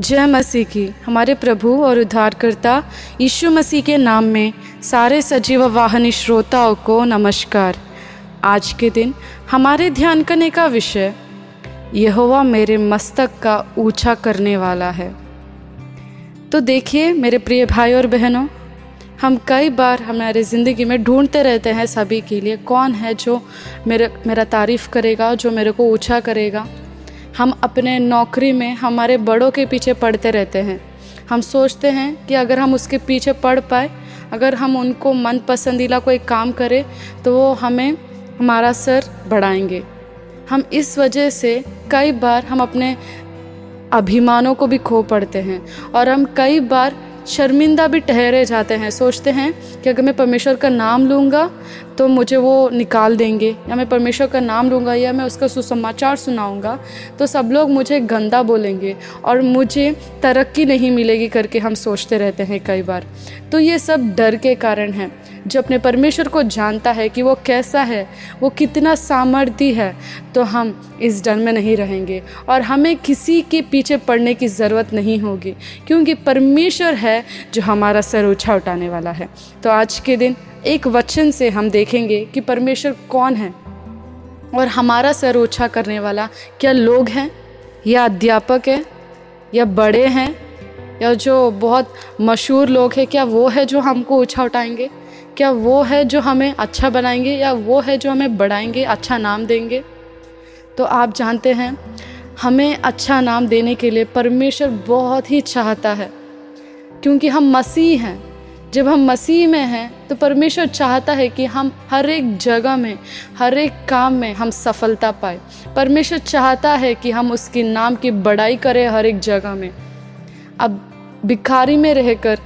जय मसीह की। हमारे प्रभु और उद्धारकर्ता यीशु मसीह के नाम में सारे सजीव वाहनी श्रोताओं को नमस्कार। आज के दिन हमारे ध्यान करने का विषय यहोवा मेरे मस्तक का ऊँचा करने वाला है। तो देखिए मेरे प्रिय भाई और बहनों, हम कई बार हमारे ज़िंदगी में ढूंढते रहते हैं सभी के लिए, कौन है जो मेरे, मेरा तारीफ़ करेगा, जो मेरे को ऊँचा करेगा। हम अपने नौकरी में हमारे बड़ों के पीछे पढ़ते रहते हैं। हम सोचते हैं कि अगर हम उसके पीछे पढ़ पाए, अगर हम उनको मन पसंदीला कोई काम करें तो वो हमें, हमारा सर बढ़ाएँगे। हम इस वजह से कई बार हम अपने अभिमानों को भी खो पड़ते हैं और हम कई बार शर्मिंदा भी ठहरे जाते हैं, सोचते हैं कि अगर मैं परमेश्वर का नाम लूँगा तो मुझे वो निकाल देंगे। या मैं परमेश्वर का नाम लूँगा या मैं उसका सुसमाचार सुनाऊँगा तो सब लोग मुझे गंदा बोलेंगे और मुझे तरक्की नहीं मिलेगी करके हम सोचते रहते हैं कई बार। तो ये सब डर के कारण हैं। जो अपने परमेश्वर को जानता है कि वो कैसा है, वो कितना सामर्थ्य है तो हम इस डर में नहीं रहेंगे। और हमें किसी के पीछे पड़ने की ज़रूरत नहीं होगी, क्योंकि परमेश्वर है जो हमारा सर ऊँचा उठाने वाला है। तो आज के दिन एक वचन से हम देखेंगे कि परमेश्वर कौन है और हमारा सर ऊँचा करने वाला क्या लोग हैं, या अध्यापक है, या बड़े हैं, या जो बहुत मशहूर लोग हैं, क्या वो है जो हमको ऊँचा उठाएँगे? क्या वो है जो हमें अच्छा बनाएँगे, या वो है जो हमें बढ़ाएँगे अच्छा नाम देंगे? तो आप जानते हैं, हमें अच्छा नाम देने के लिए परमेश्वर बहुत ही चाहता है। क्योंकि हम मसीह हैं। जब हम मसीह में हैं तो परमेश्वर चाहता है कि हम हर एक जगह में, हर एक काम में हम सफलता पाए। परमेश्वर चाहता है कि हम उसके नाम की बड़ाई करें हर एक जगह में। अब भिखारी में रहकर,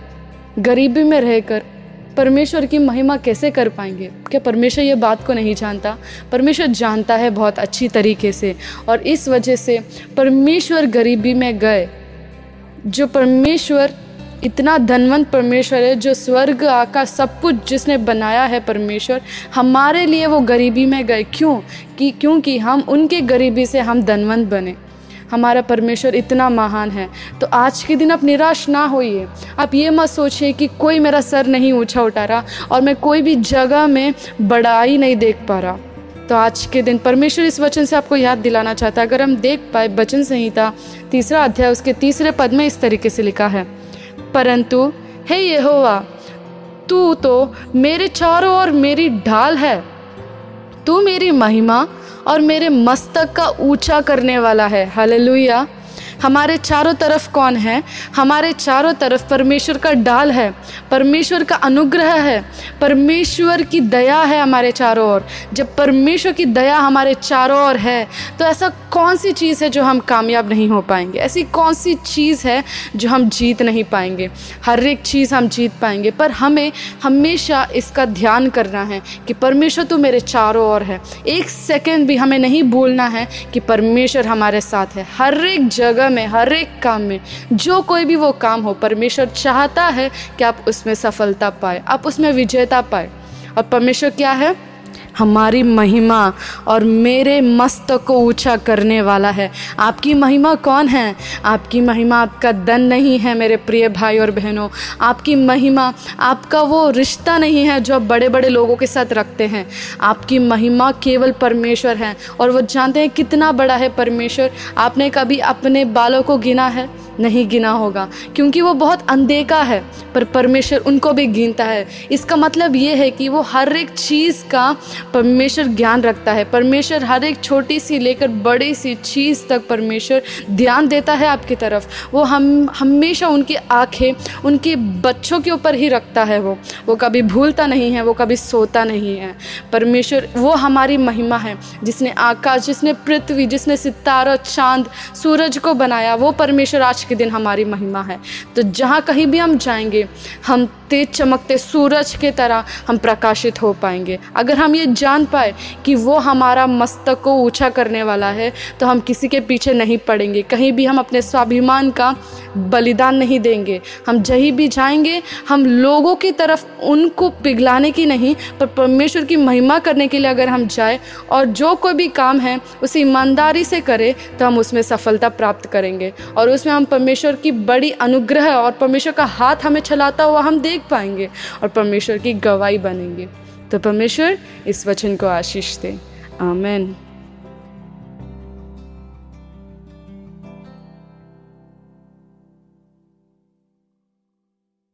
गरीबी में रहकर, परमेश्वर की महिमा कैसे कर पाएँगे? क्या परमेश्वर ये बात को नहीं जानता? परमेश्वर जानता है बहुत अच्छी तरीके से। और इस वजह से परमेश्वर गरीबी में गए। जो परमेश्वर इतना धनवंत परमेश्वर है, जो स्वर्ग आका सब कुछ जिसने बनाया है परमेश्वर, हमारे लिए वो गरीबी में गए। क्यों? कि, क्योंकि हम उनके गरीबी से हम धनवंत बने। हमारा परमेश्वर इतना महान है। तो आज के दिन आप निराश ना होइए। आप ये मत सोचिए कि कोई मेरा सर नहीं ऊँचा उठा रहा और मैं कोई भी जगह में बड़ाई नहीं देख पा रहा। तो आज के दिन परमेश्वर इस वचन से आपको याद दिलाना चाहता है। अगर हम देख पाए, वचन संहिता तीसरा अध्याय, उसके तीसरे पद में इस तरीके से लिखा है। परंतु, हे यहोवा, तू तो मेरे चारों ओर मेरी ढाल है। तू मेरी महिमा और मेरे मस्तक का ऊँचा करने वाला है। हालेलुया। हमारे चारों तरफ़ कौन है? हमारे चारों तरफ़ परमेश्वर का डाल है, परमेश्वर का अनुग्रह है, परमेश्वर की दया है हमारे चारों ओर। जब परमेश्वर की दया हमारे चारों ओर है तो ऐसा कौन सी चीज़ है जो हम कामयाब नहीं हो पाएँगे? ऐसी कौन सी चीज़ है जो हम जीत नहीं पाएँगे? हर एक चीज़ हम जीत पाएँगे, पर हमें हमेशा इसका ध्यान करना है कि परमेश्वर तो मेरे चारों ओर है। एक सेकेंड भी हमें नहीं भूलना है कि परमेश्वर हमारे साथ है। हर एक जगह में हर एक काम में। जो कोई भी वो काम हो, परमेश्वर चाहता है कि आप उसमें सफलता पाए, आप उसमें विजेता पाए। और परमेश्वर क्या है? हमारी महिमा और मेरे मस्तक को ऊँचा करने वाला है। आपकी महिमा कौन है? आपकी महिमा आपका धन नहीं है, मेरे प्रिय भाई और बहनों। आपकी महिमा, आपका वो रिश्ता नहीं है जो आप बड़े बड़े लोगों के साथ रखते हैं। आपकी महिमा केवल परमेश्वर है और वो जानते हैं कितना बड़ा है परमेश्वर। आपने कभी अपने बालों को गिना है? नहीं गिना होगा, क्योंकि वो बहुत अनदेखा है, पर परमेश्वर उनको भी गिनता है। इसका मतलब ये है कि वो हर एक चीज़ का परमेश्वर ज्ञान रखता है। परमेश्वर हर एक छोटी सी लेकर बड़ी सी चीज़ तक परमेश्वर ध्यान देता है आपकी तरफ़। वो हम, हमेशा उनकी आँखें उनके बच्चों के ऊपर ही रखता है वो। वो कभी भूलता नहीं है, वो कभी सोता नहीं है। परमेश्वर, वो हमारी महिमा है। जिसने आकाश, जिसने पृथ्वी, जिसने सितारा, चाँद, सूरज को बनाया, वो परमेश्वर आज के दिन हमारी महिमा है। तो जहाँ कहीं भी हम जाएँगे हम तेज चमकते सूरज के तरह हम प्रकाशित हो पाएँगे। अगर हम ये जान पाए कि वो हमारा मस्तक को ऊँचा करने वाला है तो हम किसी के पीछे नहीं पड़ेंगे। कहीं भी हम अपने स्वाभिमान का बलिदान नहीं देंगे। हम जहीं भी जाएँगे, हम लोगों की तरफ़ उनको पिघलाने की नहीं, पर परमेश्वर की महिमा करने के लिए अगर हम जाए और जो कोई भी काम है, उसे ईमानदारी से करें तो हम उसमें सफलता प्राप्त करेंगे। और उसमें हम परमेश्वर की बड़ी अनुग्रह और परमेश्वर का हाथ हमें चलाता हुआ हम देख पाएँगे और परमेश्वर की गवाही बनेंगे। तो परमेश्वर इस वचन को आशीष दे। आमेन।